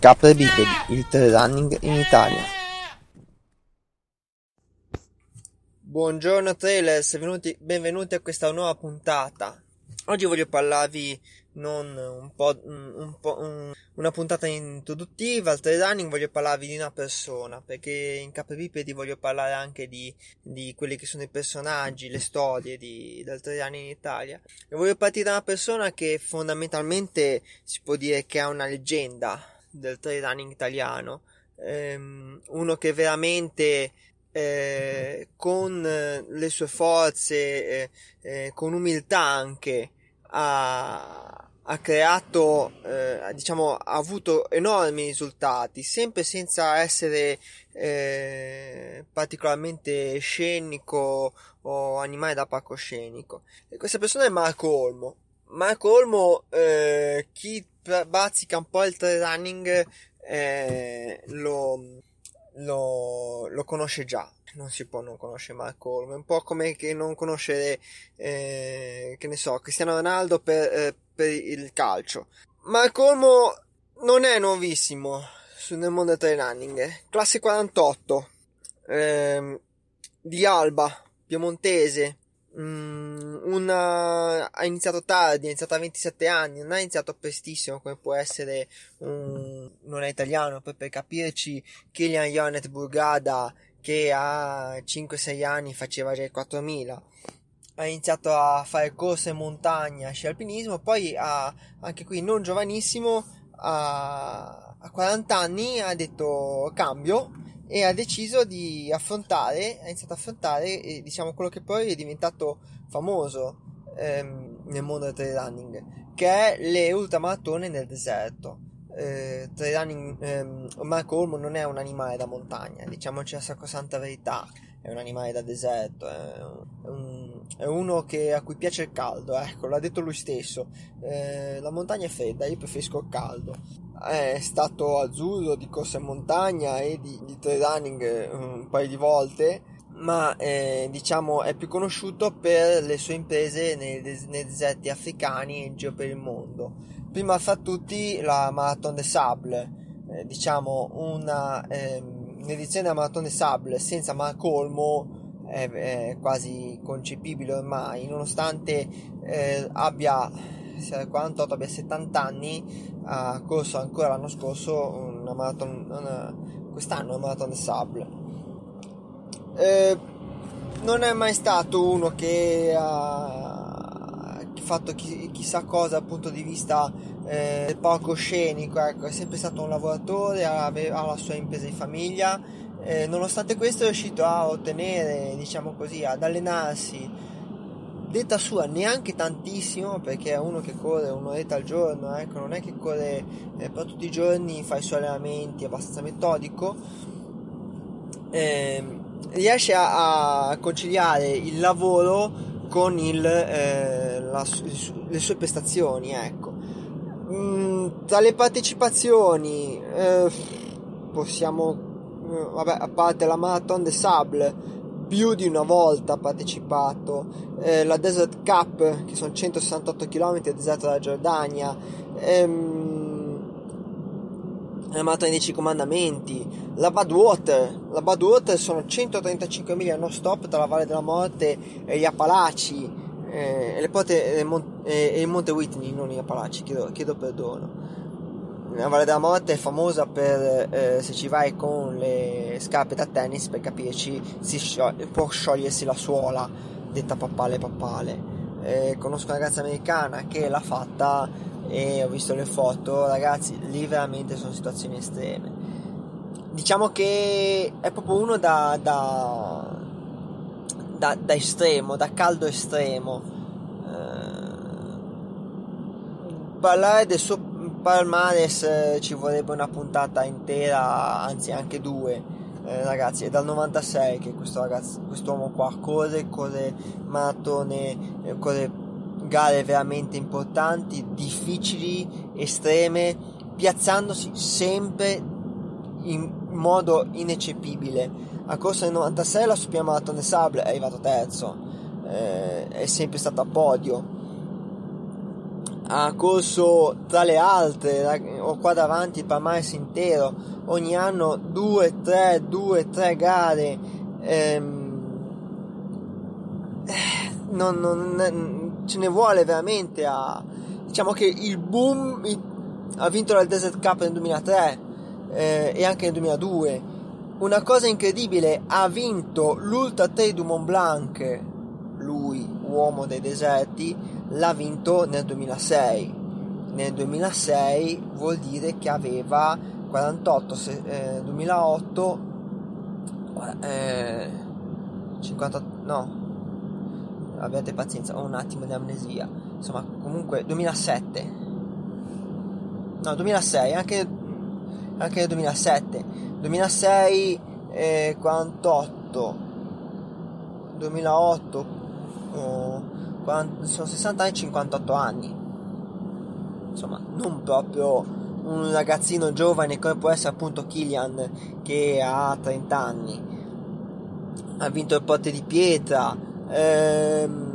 Capre bipedi, il trail running in Italia. Buongiorno trailers, benvenuti, benvenuti a questa nuova puntata. Oggi voglio parlarvi non un po', un po' un, una puntata introduttiva al trail running, voglio parlarvi di una persona, perché in Capibipedi voglio parlare anche di, di quelli che sono i personaggi, le storie di, del trail running in Italia. E voglio partire da una persona che fondamentalmente si può dire che è una leggenda del trail running italiano, ehm, uno che veramente eh, con le sue forze, eh, eh, con umiltà anche, ha, ha creato, eh, diciamo, ha avuto enormi risultati, sempre senza essere eh, particolarmente scenico o animale da palcoscenico. E questa persona è Marco Olmo. Marco Olmo, eh, chi bazzica un po' il trail running eh, lo, lo, lo, conosce già. Non si può non conoscere Marco Olmo. È un po' come che non conoscere, eh, che ne so, Cristiano Ronaldo per, eh, per il calcio. Marco Olmo non è nuovissimo nel mondo del trail running. Classe 48 ehm, di Alba, piemontese Una, ha iniziato tardi, ha iniziato a 27 anni, non ha iniziato prestissimo come può essere un, non è italiano, poi per capirci Kilian Jornet Burgada che a 5-6 anni faceva già i 4000 ha iniziato a fare corse in montagna, sci alpinismo, poi ha, anche qui non giovanissimo, a, a 40 anni ha detto cambio e ha deciso di affrontare, ha iniziato ad affrontare eh, diciamo quello che poi è diventato famoso ehm, nel mondo del trail running, che è le ultramaratone nel deserto. Eh, trail running, ehm, Marco Olmo non è un animale da montagna, diciamoci la sacrosanta verità, è un animale da deserto, è, un, è uno che, a cui piace il caldo, ecco, l'ha detto lui stesso. Eh, la montagna è fredda, io preferisco il caldo. È stato azzurro di corsa in montagna e di, di trail running eh, un paio di volte ma eh, diciamo è più conosciuto per le sue imprese nei, nei, deserti africani e in giro per il mondo. Prima fra tutti la Marathon des Sables. Eh, diciamo una eh, un'edizione della Marathon des Sables senza Marco è, è, quasi concepibile ormai nonostante eh, abbia 48 abbia 70 anni ha corso ancora l'anno scorso una marathon una, quest'anno una marathon del Sable. Eh, non è mai stato uno che ha fatto chi, chissà cosa dal punto di vista eh, palcoscenico ecco, è sempre stato un lavoratore ha la sua impresa di famiglia eh, nonostante questo è riuscito a ottenere diciamo così ad allenarsi detta sua neanche tantissimo perché è uno che corre un'oretta al giorno, ecco, non è che corre eh, per tutti i giorni, fa i suoi allenamenti, abbastanza metodico, eh, riesce a, a, conciliare il lavoro con il, eh, la, le sue prestazioni, ecco. Mm, tra le partecipazioni eh, possiamo, vabbè, a parte la Marathon de Sable, più di una volta ha partecipato, eh, la Desert Cup, che sono 168 km del deserto della Giordania, ehm, la Maratona dei 10 Comandamenti, la Badwater, la Badwater sono 135 miglia non stop tra la Valle della Morte e gli Appalachi, eh, e, porte, e, il Monte Whitney, non gli Appalachi, chiedo, chiedo perdono la Valle della Morte è famosa per eh, se ci vai con le scarpe da tennis per capirci scioglie, può sciogliersi la suola detta pappale pappale eh, conosco una ragazza americana che l'ha fatta e ho visto le foto. Ragazzi lì veramente sono situazioni estreme. Diciamo che è proprio uno da, da, da, da estremo da caldo estremo. Eh, parlare del suo Palmares eh, ci vorrebbe una puntata intera, anzi anche due. Eh, ragazzi, è dal 96 che questo ragazzo, quest'uomo qua corre, corre maratone, eh, corre gare veramente importanti, difficili, estreme, piazzandosi sempre in modo ineccepibile. A corsa del 96 la Super Maratone Sable è arrivato terzo, eh, è sempre stato a podio ha corso tra le altre, ho qua davanti il palmares intero, ogni anno 2, 3, 2, 3 gare. Ehm, non, non, ce ne vuole veramente a diciamo che il boom il, ha vinto la Desert Cup nel 2003 eh, e anche nel 2002 una cosa incredibile ha vinto l'Ultra Trail du Mont Blanc lui uomo dei deserti l'ha vinto nel 2006 nel 2006 vuol dire che aveva 48 se, eh, 2008 eh, 50 no abbiate pazienza, ho un attimo di amnesia. Insomma, comunque 2007. No, 2006, anche, anche nel 2007. 2006 eh, 48. 2008 40, sono 60 anni e 58 anni. Insomma, non proprio un ragazzino giovane come può essere appunto Killian che ha 30 anni. Ha vinto il Porte di Pietra, ehm,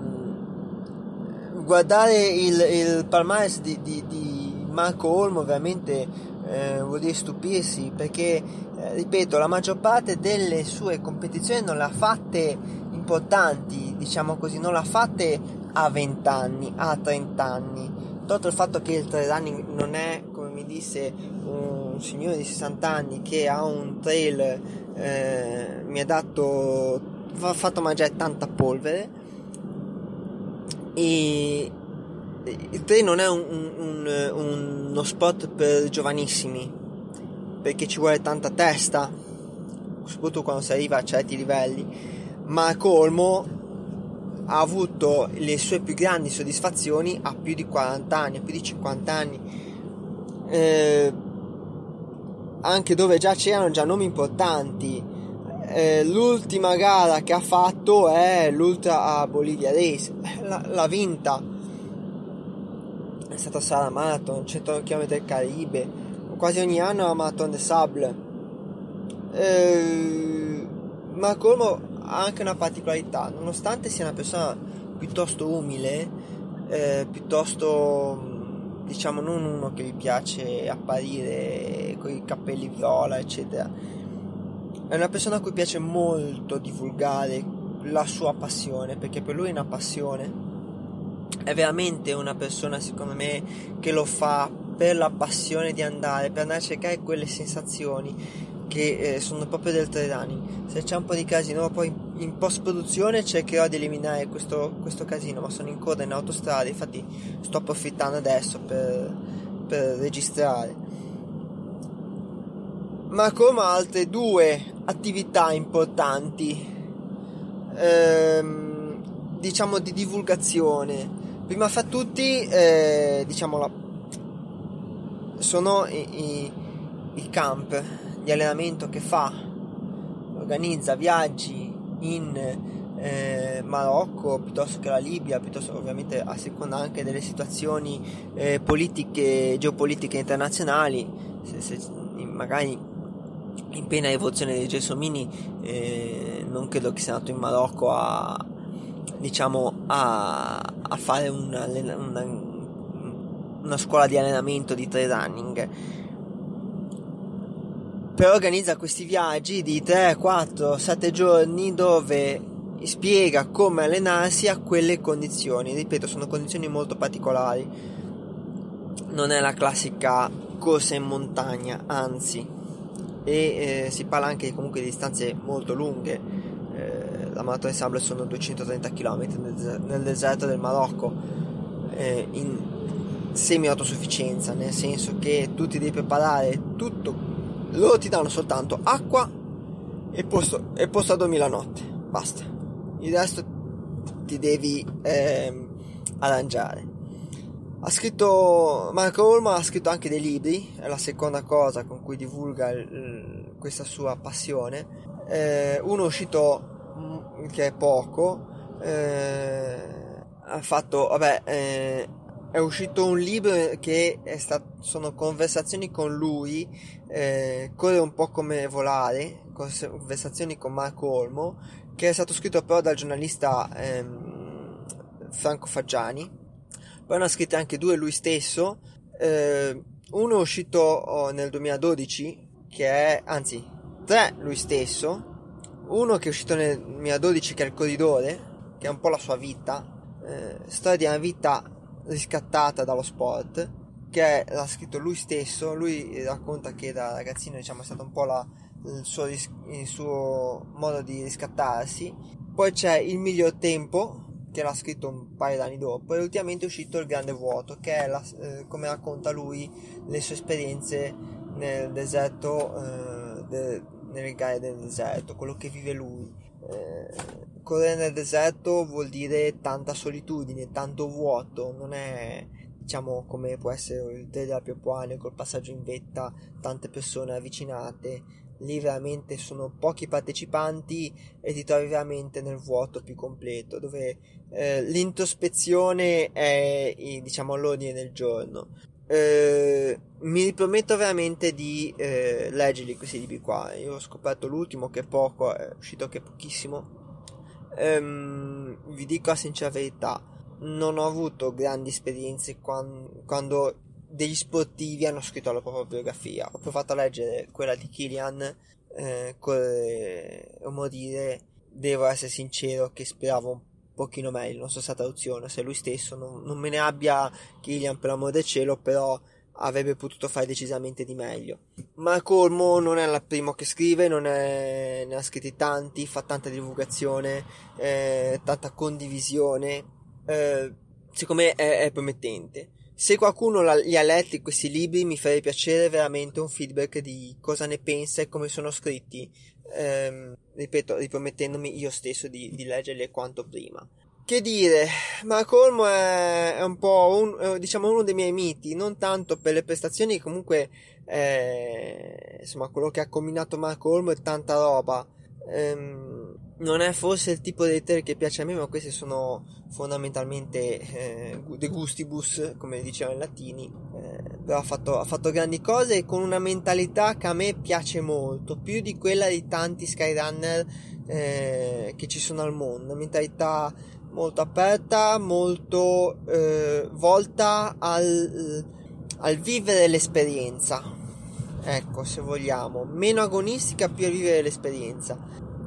guardare il, il palmares di, di, di, Marco Olmo veramente eh, vuol dire stupirsi perché eh, ripeto la maggior parte delle sue competizioni non le ha fatte importanti diciamo così non le ha fatte a 20 anni a 30 anni tolto il fatto che il trail running non è come mi disse un signore di 60 anni che ha un trail eh, mi ha dato ha fatto mangiare tanta polvere. E il trail non è un, un, un, uno sport per giovanissimi perché ci vuole tanta testa soprattutto quando si arriva a certi livelli ma Colmo ha avuto le sue più grandi soddisfazioni a più di 40 anni a più di 50 anni eh, anche dove già c'erano già nomi importanti eh, l'ultima gara che ha fatto è l'Ultra a Bolivia Race, l'ha vinta. È stata Sara Marathon, 100 km del Caribe, quasi ogni anno a Marathon de Sable. Eh, ma Colmo ha anche una particolarità, nonostante sia una persona piuttosto umile, eh, piuttosto diciamo non uno che gli piace apparire con i capelli viola, eccetera è una persona a cui piace molto divulgare la sua passione, perché per lui è una passione. È veramente una persona, secondo me, che lo fa per la passione di andare, per andare a cercare quelle sensazioni che eh, sono proprio del running. Se c'è un po' di casino, poi in post produzione cercherò di eliminare questo, questo casino, ma sono in coda in autostrada, infatti sto approfittando adesso per, per registrare. Ma come altre due attività importanti ehm, diciamo di divulgazione. Prima fra tutti eh, diciamo la, sono i, i, i camp di allenamento che fa organizza viaggi in eh, Marocco piuttosto che la Libia, piuttosto ovviamente a seconda anche delle situazioni eh, politiche, geopolitiche internazionali, se, se, magari in piena evoluzione dei Gelsomini eh, non credo che sia andato in Marocco a diciamo a, a fare una, una, una, scuola di allenamento di trail running però organizza questi viaggi di 3, 4, 7 giorni dove spiega come allenarsi a quelle condizioni. Ripeto sono condizioni molto particolari. Non è la classica corsa in montagna anzi. E eh, si parla anche comunque di distanze molto lunghe. Eh, la maratona di Sable sono 230 km nel, deserto del Marocco. Eh, in semi autosufficienza nel senso che tu ti devi preparare tutto loro ti danno soltanto acqua e posto, e posto a dormire la notte. Basta. Il resto ti devi ehm, arrangiare. Ha scritto Marco Olmo ha scritto anche dei libri, è la seconda cosa con cui divulga il, questa sua passione. Eh, uno è uscito mm, che è poco, eh, ha fatto, vabbè, eh, è uscito un libro che stato, sono conversazioni con lui, eh, corre un po' come volare, conversazioni con Marco Olmo, che è stato scritto però dal giornalista ehm, Franco Faggiani poi ne ha scritti anche due lui stesso. Eh, uno è uscito oh, nel 2012, che è, anzi, tre lui stesso. Uno che è uscito nel 2012, che è il Corridore, che è un po' la sua vita, eh, storia di una vita riscattata dallo sport, che l'ha scritto lui stesso. Lui racconta che da ragazzino, diciamo, è stato un po' la, il, suo, il suo modo di riscattarsi. Poi c'è Il miglior tempo, che l'ha scritto un paio d'anni dopo, e ultimamente è uscito Il grande vuoto, che è la, eh, come racconta lui le sue esperienze nel deserto, eh, de, nelle gare del deserto, quello che vive lui. Eh, correre nel deserto vuol dire tanta solitudine, tanto vuoto, non è diciamo come può essere il trail della Piopuane col passaggio in vetta, tante persone avvicinate, lì veramente sono pochi partecipanti e ti trovi veramente nel vuoto più completo dove eh, l'introspezione è diciamo all'ordine del giorno. Eh, mi riprometto veramente di eh, leggerli questi libri qua. Io ho scoperto l'ultimo che è poco è uscito che pochissimo ehm, vi dico la sincera verità non ho avuto grandi esperienze quando, quando degli sportivi hanno scritto la propria biografia. Ho provato a leggere quella di Killian, eh, correre o morire. Devo essere sincero che speravo un pochino meglio, non so se la traduzione, se lui stesso non, non me ne abbia Killian per l'amore del cielo, però avrebbe potuto fare decisamente di meglio. Marco Olmo non è il primo che scrive, non è, ne ha scritti tanti, fa tanta divulgazione, eh, tanta condivisione, eh, secondo me è, è promettente. Se qualcuno la, li ha letti questi libri mi farebbe piacere veramente un feedback di cosa ne pensa e come sono scritti, ehm, ripeto, ripromettendomi io stesso di, di, leggerli quanto prima. Che dire, Marco Olmo è, un po' un, diciamo uno dei miei miti, non tanto per le prestazioni, comunque eh, insomma quello che ha combinato Marco Olmo è tanta roba. Ehm, non è forse il tipo di lettere che piace a me, ma questi sono fondamentalmente eh, de gustibus, come dicevano i latini. Eh, però ha fatto, ha fatto, grandi cose con una mentalità che a me piace molto, più di quella di tanti skyrunner eh, che ci sono al mondo. Una mentalità molto aperta, molto eh, volta al, al vivere l'esperienza. Ecco, se vogliamo, meno agonistica, più a vivere l'esperienza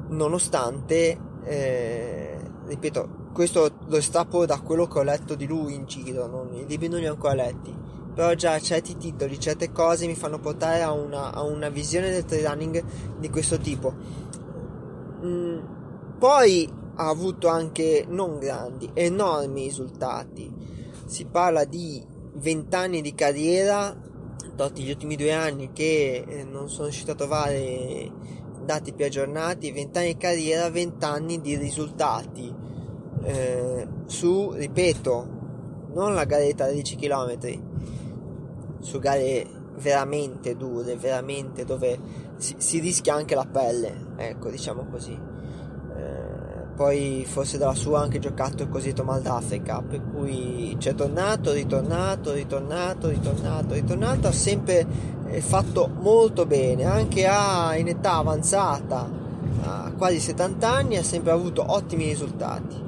nonostante, eh, ripeto, questo lo strappo da quello che ho letto di lui in giro, non, i libri non li ho ancora letti, però già certi titoli, certe cose mi fanno portare a una, a una visione del trail running di questo tipo. Mm, poi ha avuto anche non grandi, enormi risultati. Si parla di 20 anni di carriera, tolti gli ultimi due anni che eh, non sono riuscito a trovare dati più aggiornati, 20 anni di carriera, 20 anni di risultati. Eh, su, ripeto, non la garetta da 10 km, su gare veramente dure, veramente dove si, si rischia anche la pelle, ecco, diciamo così poi forse dalla sua ha anche giocato il cosiddetto mal d'Africa, per cui c'è tornato, ritornato, ritornato, ritornato, ritornato, ha sempre eh, fatto molto bene, anche a, in età avanzata, a quasi 70 anni, ha sempre avuto ottimi risultati.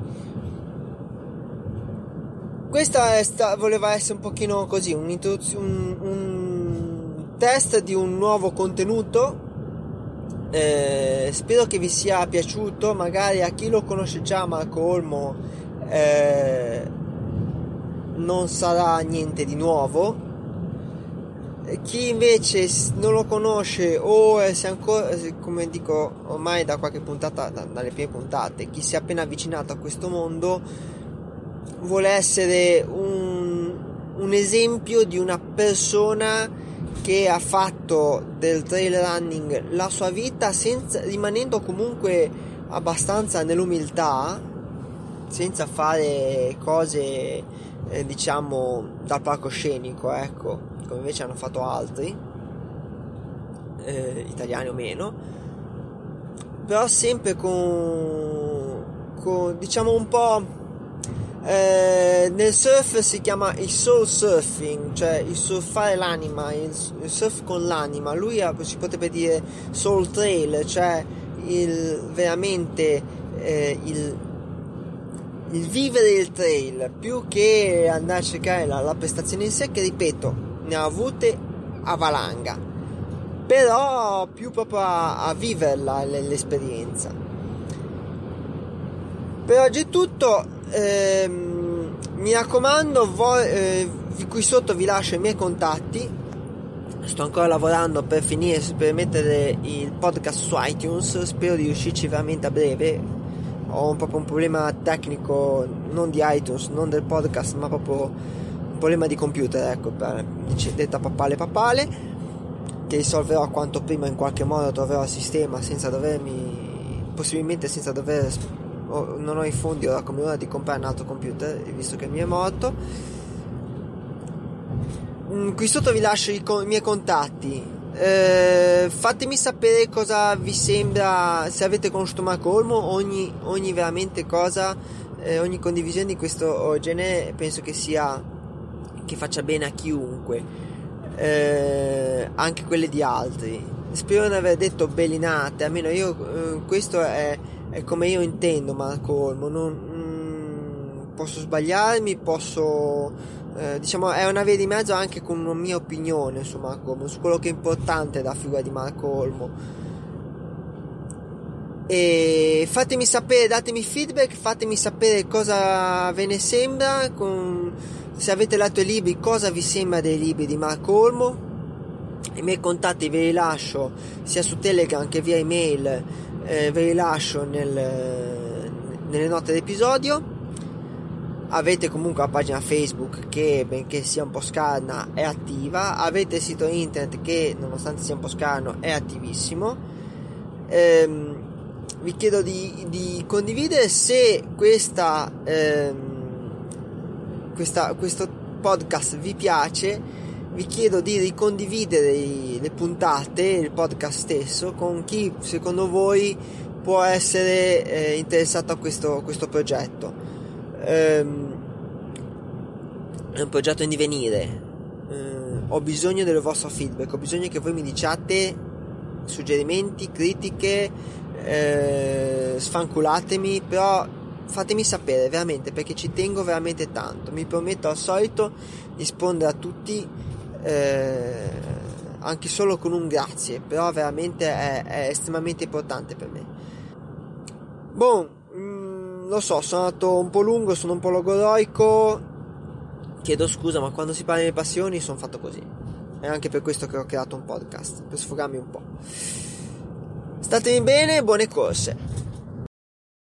Questa sta, voleva essere un pochino così, un, un, un test di un nuovo contenuto eh, spero che vi sia piaciuto, magari a chi lo conosce già Marco Olmo eh, non sarà niente di nuovo. Chi invece non lo conosce o se ancora, come dico ormai da qualche puntata, dalle prime puntate, chi si è appena avvicinato a questo mondo vuole essere un, un esempio di una persona che ha fatto del trail running la sua vita senza, rimanendo comunque abbastanza nell'umiltà senza fare cose eh, diciamo dal palcoscenico ecco come invece hanno fatto altri eh, italiani o meno però sempre con, con diciamo un po' Eh, nel surf si chiama il soul surfing, cioè il surfare l'anima, il, il surf con l'anima. Lui ha, si potrebbe dire soul trail, cioè il, veramente eh, il, il vivere il trail più che andare a cercare la, la prestazione in sé che ripeto ne ho avute a valanga però più proprio a, a viverla l'esperienza per oggi è tutto ehm, mi raccomando voi, eh, qui sotto vi lascio i miei contatti. Sto ancora lavorando per finire per mettere il podcast su iTunes. Spero di riuscirci veramente a breve. Ho proprio un problema tecnico non di iTunes, non del podcast, ma proprio un problema di computer, ecco, per, detta papale papale, che risolverò quanto prima in qualche modo troverò il sistema senza dovermi, possibilmente senza dover, non ho i fondi ora come ora di comprare un altro computer, visto che il mio è morto. Mm, qui sotto vi lascio i, i miei contatti eh, fatemi sapere cosa vi sembra, se avete conosciuto Marco Olmo, ogni, ogni veramente cosa, eh, ogni condivisione di questo genere penso che sia, che faccia bene a chiunque, eh, anche quelle di altri. Spero di aver detto belinate, almeno io, eh, questo è, è, come io intendo Marco Olmo, non, mm, posso sbagliarmi, posso eh, diciamo è una via di mezzo anche con una mia opinione su Marco Olmo, su quello che è importante da figura di Marco Olmo. E fatemi sapere, datemi feedback, fatemi sapere cosa ve ne sembra, con, se avete letto i libri, cosa vi sembra dei libri di Marco Olmo. I miei contatti ve li lascio sia su Telegram che via email, eh, ve li lascio nel, nelle note d'episodio avete comunque la pagina Facebook che benché sia un po' scarna è attiva, avete il sito internet che nonostante sia un po' scarno è attivissimo. Ehm, vi chiedo di, di, condividere se questa, ehm, questa, questo podcast vi piace. Vi chiedo di ricondividere le puntate, il podcast stesso, con chi secondo voi può essere eh, interessato a questo, questo progetto ehm, è un progetto in divenire. Eh, ho bisogno del vostro feedback, ho bisogno che voi mi diciate suggerimenti, critiche, eh, sfanculatemi, però fatemi sapere veramente perché ci tengo veramente tanto. Mi prometto al solito di rispondere a tutti eh, anche solo con un grazie, però veramente è, è estremamente importante per me. Bon, lo so, sono andato un po' lungo, sono un po' logoroico. Chiedo scusa, ma quando si parla di passioni sono fatto così. È anche per questo che ho creato un podcast, per sfogarmi un po'. Statemi bene, buone corse.